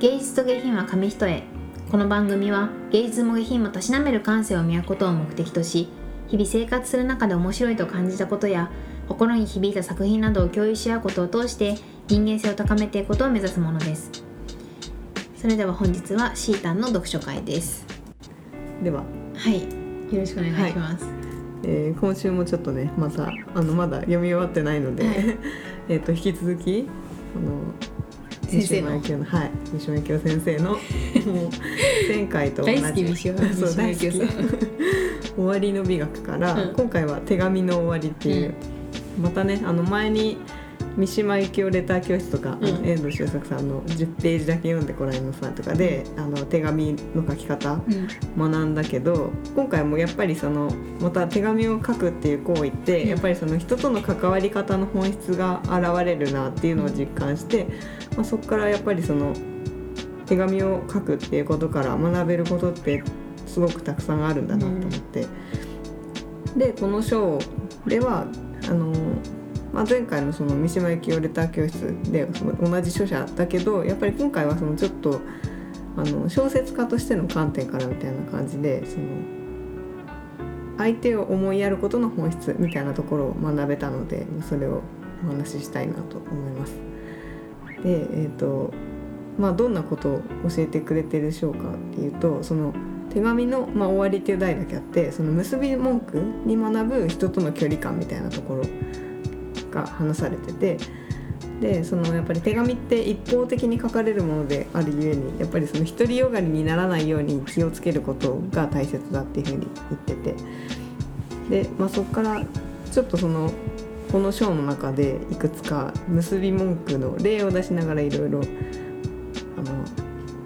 芸術と下品は紙一重この番組は芸術も下品もたしなめる感性を磨くことを目的とし日々生活する中で面白いと感じたことや心に響いた作品などを共有し合うことを通して人間性を高めていくことを目指すものです。それでは本日はシータンの読書会です。では、はい。よろしくお願いします、えー今週もちょっとねまたあのまだ読み終わってないので、はい。えっと引き続きあの先生の。はい。三島由紀夫先生のもう前回と同じ。大好き三島そう大好き。終わりの美学から、うん。今回は手紙の終わりっていう、またねあの前に三島由紀夫レター教室とか、うん。遠藤周作さんの10ページだけ読んでこられなさいとかで、あの手紙の書き方うん。学んだけど今回もやっぱりそのまた手紙を書くっていう行為ってうん。やっぱりその人との関わり方の本質が現れるなっていうのを実感して、まあ、そこからやっぱりその手紙を書くっていうことから学べることってすごくたくさんあるんだなと思って、でこの章ではあの、まあ、前回のその三島由紀夫レター教室でその同じ著者だけどやっぱり今回はそのちょっとあの小説家としての観点からみたいな感じでその相手を思いやることの本質みたいなところを学べたのでまそれをお話ししたいなと思います。でえっ、とまあどんなことを教えてくれてるでしょうかっていうとその手紙の、まあ、終わりっていう題だけあってその結び文句に学ぶ人との距離感みたいなところが話されててでそのやっぱり手紙って一方的に書かれるものであるゆえにやっぱりその独りよがりにならないように気をつけることが大切だっていうふうに言っててで、まあ、そこからちょっとそのこの章の中でいくつか結び文句の例を出しながらいろいろ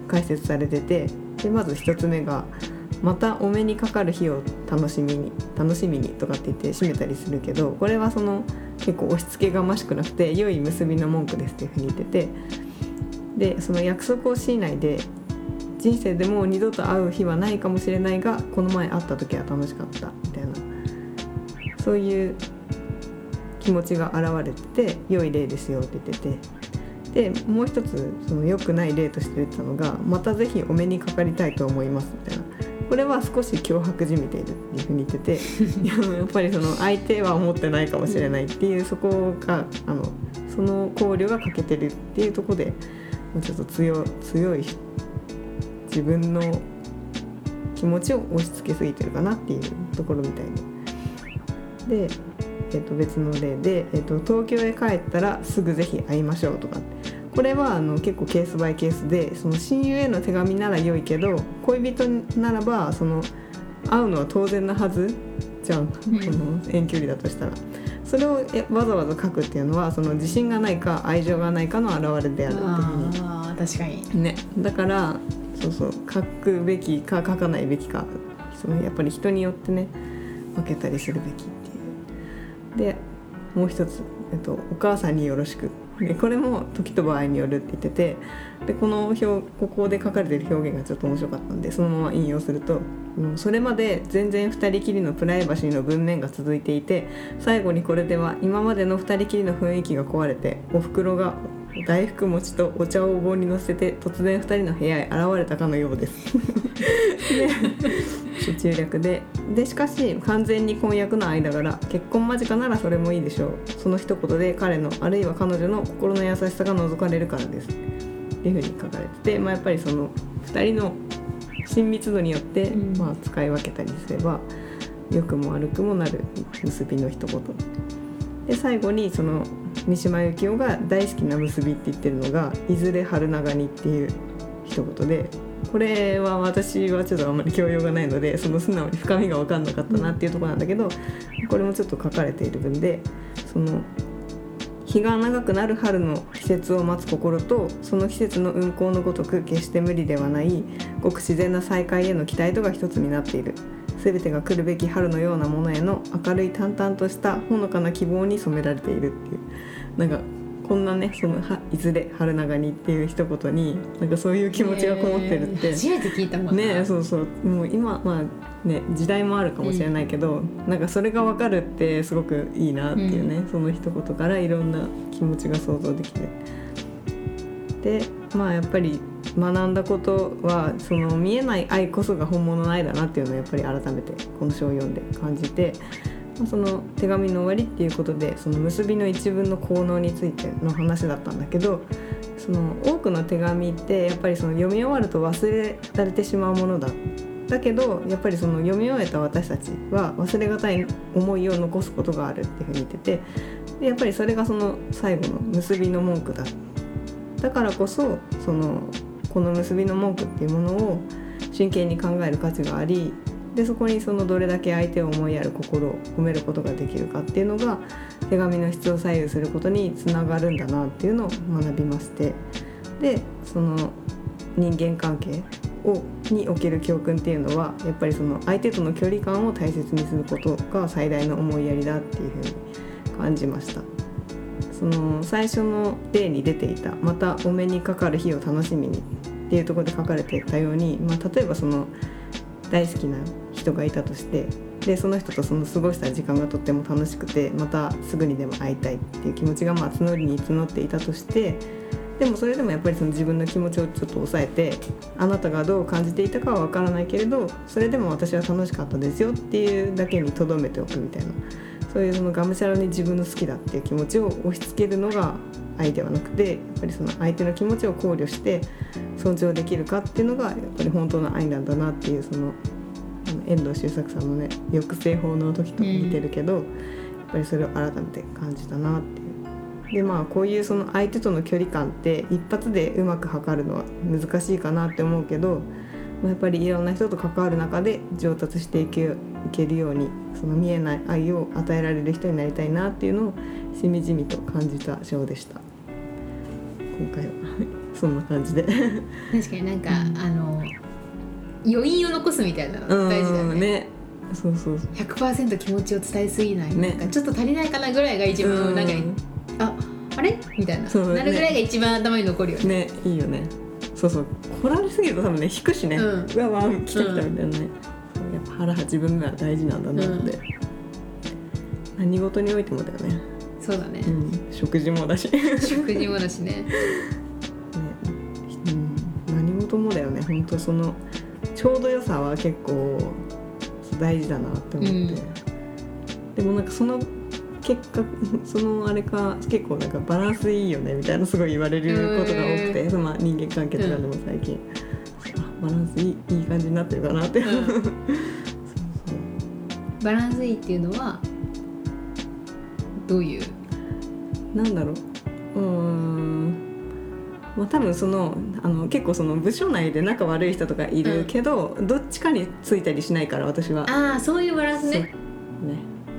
解説されててでまず一つ目が「またお目にかかる日を楽しみに楽しみに」とかって言って締めたりするけどこれはその結構押し付けがましくなくて良い結びの文句ですっていうふうに言っててでその約束をしないで人生でもう二度と会う日はないかもしれないがこの前会った時は楽しかったみたいな。そういう気持ちが現れてて良い例ですよって言ってて。でもう一つその良くない例として言ってたのが「またぜひお目にかかりたいと思います」みたいな。これは少し脅迫じみているっていうふうに言ってて やっぱりその相手は思ってないかもしれないっていうそこがあのその考慮が欠けてるっていうところでもうちょっと強強い自分の気持ちを押し付けすぎてるかなっていうところみたいで。でえっと別の例で、えっと東京へ帰ったらすぐぜひ会いましょうとかこれはあの結構ケースバイケースでその親友への手紙なら良いけど恋人ならばその会うのは当然なはず。じゃん、その遠距離だとしたら。それをえわざわざ書くっていうのはその自信がないか愛情がないかの表れであるっていうああ確かに。ね、だからそうそう書くべきか書かないべきか。そのやっぱり人によってね分けたりするべきっていう。でもう一つ、えっと「お母さんによろしく」でこれも時と場合によるって言っててでこの表ここで書かれてる表現がちょっと面白かったんでそのまま引用するとうんそれまで全然2人きりのプライバシーの文面が続いていて最後にこれでは今までの2人きりの雰囲気が壊れておふくろが大福餅とお茶をお盆に乗せて突然2人の部屋へ現れたかのようです。で中略で。でしかし完全に婚約の間柄結婚間近ならそれもいいでしょう。その一言で彼のあるいは彼女の心の優しさが覗かれるからです。っていうふうに書かれてて、まあ、やっぱりその2人の親密度によって、うん。まあ、使い分けたりすれば良くも悪くもなる結びの一言。で最後にその三島由紀夫が大好きな結びって言ってるのが「いずれ春長に」っていう一言でこれは私はちょっとあんまり教養がないのでその素直に深みが分かんなかったなっていうとこなんだけどこれもちょっと書かれている文でその日が長くなる春の季節を待つ心とその季節の運行のごとく決して無理ではないごく自然な再会への期待とが一つになっている。全てが来るべき春のようなものへの明るい淡々としたほのかな希望に染められているっていう。なんかこんなねそのいずれ春長にっていう一言になんかそういう気持ちがこもってるって、えー初めて聞いたもんな。ねそうそう。もう今まあね時代もあるかもしれないけど、なんかそれが分かるってすごくいいなっていうね、その一言からいろんな気持ちが想像できて。でまあやっぱり学んだことはその見えない愛こそが本物の愛だなっていうのをやっぱり改めてこの書を読んで感じて、まあ、その手紙の終わりっていうことでその結びの一文の効能についての話だったんだけどその多くの手紙ってやっぱりその読み終わると忘れられてしまうものだ。だけどやっぱりその読み終えた私たちは忘れがたい思いを残すことがあるっていうふうに言っててでやっぱりそれがその最後の結びの文句だだからこそそのこの結びの文句っていうものを真剣に考える価値がありでそこにそのどれだけ相手を思いやる心を込めることができるかっていうのが手紙の質を左右することにつながるんだなっていうのを学びまして。でその人間関係をにおける教訓っていうのはやっぱりその相手との距離感を大切にすることが最大の思いやりだっていうふうに感じました。その最初の例に出ていた「またお目にかかる日を楽しみに」っていうとこで書かれてたように、まあ、例えばその大好きな人がいたとしてでその人とその過ごした時間がとっても楽しくてまたすぐにでも会いたいっていう気持ちがまあ募りに募っていたとしてでもそれでもやっぱりその自分の気持ちをちょっと抑えてあなたがどう感じていたかは分からないけれどそれでも私は楽しかったですよっていうだけにとどめておくみたいなそういうそのがむしゃらに自分の好きだっていう気持ちを押し付けるのが愛ではなくてやっぱりその相手の気持ちを考慮して尊重できるかっていうのがやっぱり本当の愛なんだなっていうそのあの遠藤周作さんのね抑制法の時と似てるけど、やっぱりそれを改めて感じたなっていう。でまあこういうその相手との距離感って一発でうまく測るのは難しいかなって思うけど、ま、やっぱりいろんな人と関わる中で上達していけいけるようにその見えない愛を与えられる人になりたいなっていうのをしみじみと感じた章でした。今回は。そんな感じで。確かになんか、あの余韻を残すみたいなの大事だよね。うんね。そうそう。そ100%気持ちを伝えすぎない、ねなんかちょっと足りないかなぐらいが一う番なんか、うんああれ？みたいな、ね。なるぐらいが一番頭に残るよね。ねいいよね。そうそう。こられすぎると多分ね引くしね、ううんわわ来た来たみたいなね、そうやっぱ腹自分が大事なんだなって、何事においてもだよね、そうだね。う、ん、食事もだし、ね食事もだし ね。うん、何事もだよね。本当そのちょうど良さは結構大事だなって思って、うん。でもなんかその結果 そのあれか結構なんかバランスいいよねみたいなすごい言われることが多くて、そのまあ人間関係とかでも最近、あバランスいいいい感じになってるかなって、うん。そうそう。バランスいいっていうのはどういう？なんだろう。うーんまあ多分そのあの結構その部署内で仲悪い人とかいるけど、どっちかについたりしないから私は。ああそういうバランスね。ね。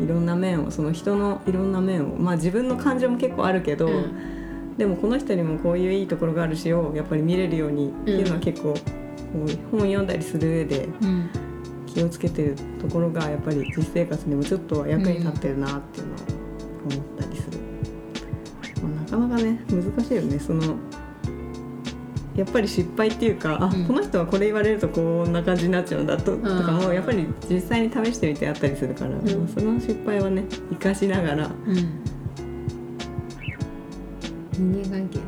いろんな面をその人のいろんな面を。まあ自分の感情も結構あるけど、うん。でもこの人にもこういういいところがあるしをやっぱり見れるようにっていうのは結構、こう本読んだりする上でうん。気をつけてるところがやっぱり実生活にもちょっとは役に立ってるなっていうのを思ったりする、まあ、なかなかね難しいよね。そのやっぱり失敗っていうか、あうん。この人はこれ言われるとこんな感じになっちゃうんだと,、とかもやっぱり実際に試してみてあったりするから、ん。まあその失敗はね生かしながら、うん。人間関係ね。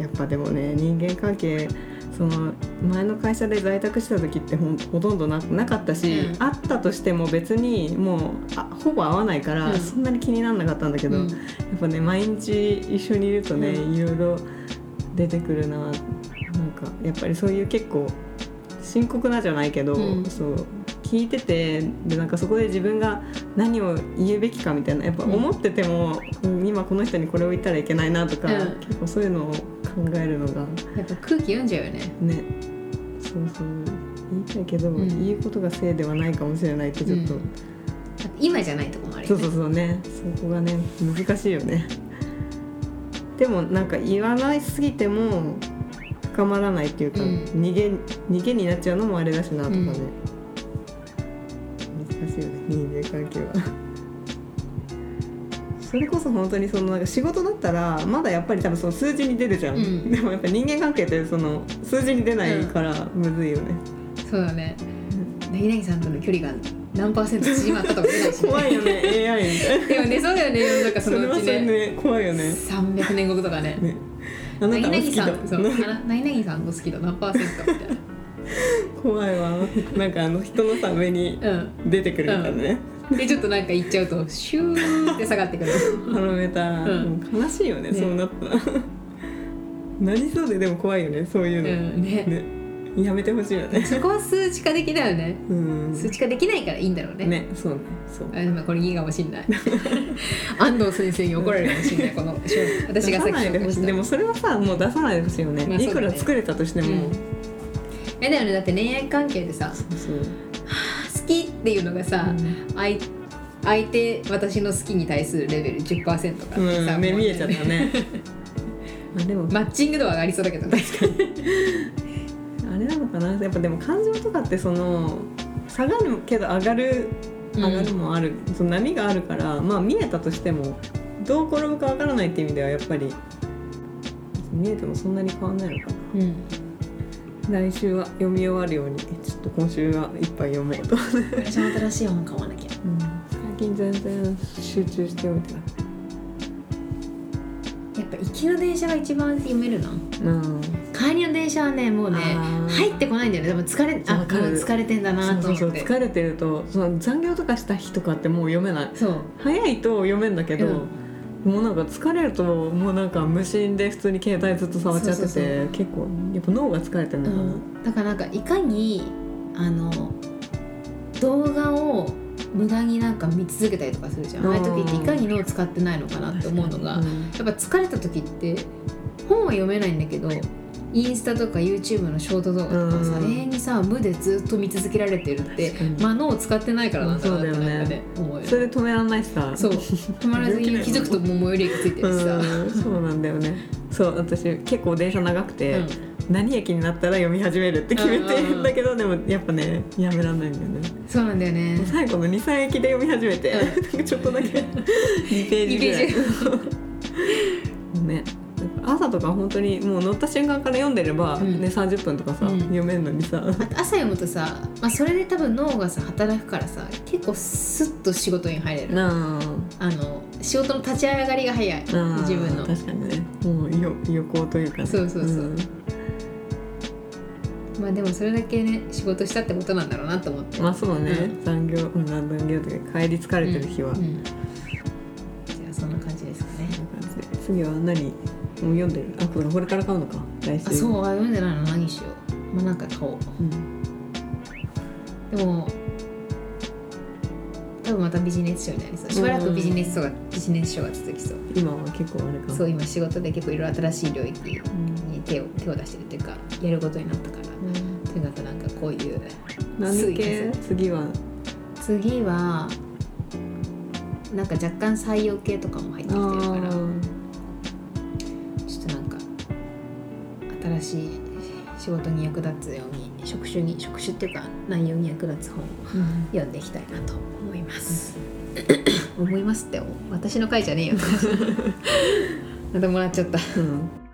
やっぱでもね人間関係その前の会社で在宅してた時ってほとんどななかったし、うん。あったとしても別にもうあほぼ会わないから、うん。そんなに気にならなかったんだけど、うん。やっぱね毎日一緒にいるとね、うん。いろいろ出てくるな。なんかやっぱりそういう結構深刻なじゃないけど、うん。そう。聞いててでなんかそこで自分が何を言うべきかみたいなやっぱ思ってても、うん今この人にこれを言ったらいけないなとか、うん。結構そういうのを考えるのが。やっぱ空気読んじゃうよね。ね。そうそう。言いたいけど、ん。言うことがせいではないかもしれないってちょっと、うん。今じゃないとこもあるよね。そうそうそうね。そこがね難しいよねでもなんか言わないすぎても深まらないっていうか、うん。逃げ逃げになっちゃうのもあれだしなとかね、うん難しいよね人間関係は。それこそ本当にそのなんか仕事だったらまだやっぱり多分その数字に出るじゃん、うん。でもやっぱ人間関係ってその数字に出ないからむずいよね、そうだね。何々さんとの距離が何パーセント縮まったとか出ないし、ね、怖いよね AI みたいな。でもねそうだよね世の中そのうちね。ね怖いよね。300年後とかね。ね。あなたも好何々さきだんそう。あな何々さんの好き度何パーセントみたいな。怖いわ。なんかあの人のさ上にうん。出てくるみたいなね、でちょっとなんか言っちゃうとシューって下がってくる。ハロメーター、うん。悲しいよねね。そうなったら。なりそうででも怖いよねそういうの、うんね。ねやめてほしいよね。そこは数値化できないよね。うん。数値化できないからいいんだろうね。ねそうねそう。あこれいいかもしんない。安藤先生に怒られるかもしんないこの 私がさっき出さないでほ紹介しい。でもそれはさもう出さないでほしいよね,、まあいくら作れたとしても、うん。えだよね。だって恋愛関係でさそうそう、好きっていうのがさ、相相手私の好きに対するレベル10%かってさ、うん、目見えちゃったね。あでも、マッチング度は上がりそうだけど確かにあれなのかな？やっぱでも感情とかってその下がるけど上がるうん。上がるもある、その波があるからまあ見えたとしてもどう転ぶかわからないっていう意味ではやっぱり見えてもそんなに変わんないのかな。うん。来週は読み終わるようにちょっと今週はいっぱい読もうと。私も新しい本買わなきゃ。最近全然集中して読めてなくてやっぱ行きの電車が一番読めるな。うん帰りの電車はねもうね入ってこないんだよね。多分疲れあ疲れてんだなと思って。疲れてるとその残業とかした日とかってもう読めない。そう。早いと読めんだけど、もうなんか疲れるともうなんか無心で普通に携帯ずっと触っちゃってて結構やっぱ脳が疲れてるのかな、うん、だからなんかいかにあの動画を無駄になんか見続けたりとかするじゃん。ああいう時っていかに脳を使ってないのかなって思うのが、うんやっぱ疲れた時って本は読めないんだけどインスタとか YouTube のショート動画とかさ、うん。永遠にさ無でずっと見続けられてるってまあ脳を使ってないからなんだなってなんかね思うよそれで止めらんないしさ。そう。止まらずに気づくともう最寄り駅ついてるしさ、うん。そうなんだよね。そう私結構電車長くて、うん。何駅になったら読み始めるって決めてるんだけど、でもやっぱねやめらんないんだよね。そうなんだよね。最後の23駅で読み始めて、ちょっとだけ 2ページぐらい。ね朝とか本当にもう乗った瞬間から読んでれば、うん。ね30分とかさ、うん。読めるのにさ。あと朝読むとさ、まあ、それで多分脳がさ働くからさ結構スッと仕事に入れる。なあ。の仕事の立ち上がりが早い。あ自分の。確かにね。もうよ横というかね。そうそうそう。ん。まあでもそれだけね仕事したってことなんだろうなと思って。まあそうね、う残業うん残業というか帰り疲れてる日は、うん。うん。じゃあそんな感じですかね。次は何？もう読んでる。あこれこれから買うのか。来週。あそうあ読んでないの何しよう。まあなんか買おう。うん、でも多分またビジネス書になりそう。しばらくビジネス書がビジネス書が続きそう。今は結構あれか。そう今仕事で結構いろいろ新しい領域にうん。手を手を出してるっていうかやることになったから。とにかくなんかこういう何系？次は？次はなんか若干採用系とかも入ってきてるから新しい仕事に役立つように職種に職種っていうか内容に役立つ本をうん読んでいきたいなと思います。思いますって私の回じゃねえよ。またもらっちゃった。うん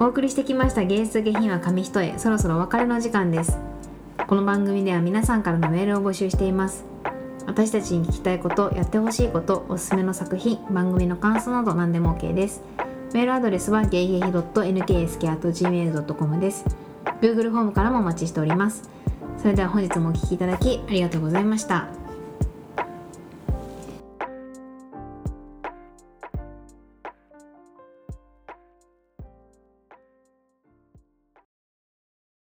お送りしてきました芸術下品は紙一重そろそろお別れの時間ですこの番組では皆さんからのメールを募集しています私たちに聞きたいことやってほしいことおすすめの作品番組の感想など何でも OK です。メールアドレスはゲイゲイ .nksk.gmail.com です。Google フォームからもお待ちしております。それでは本日もお聴きいただきありがとうございました。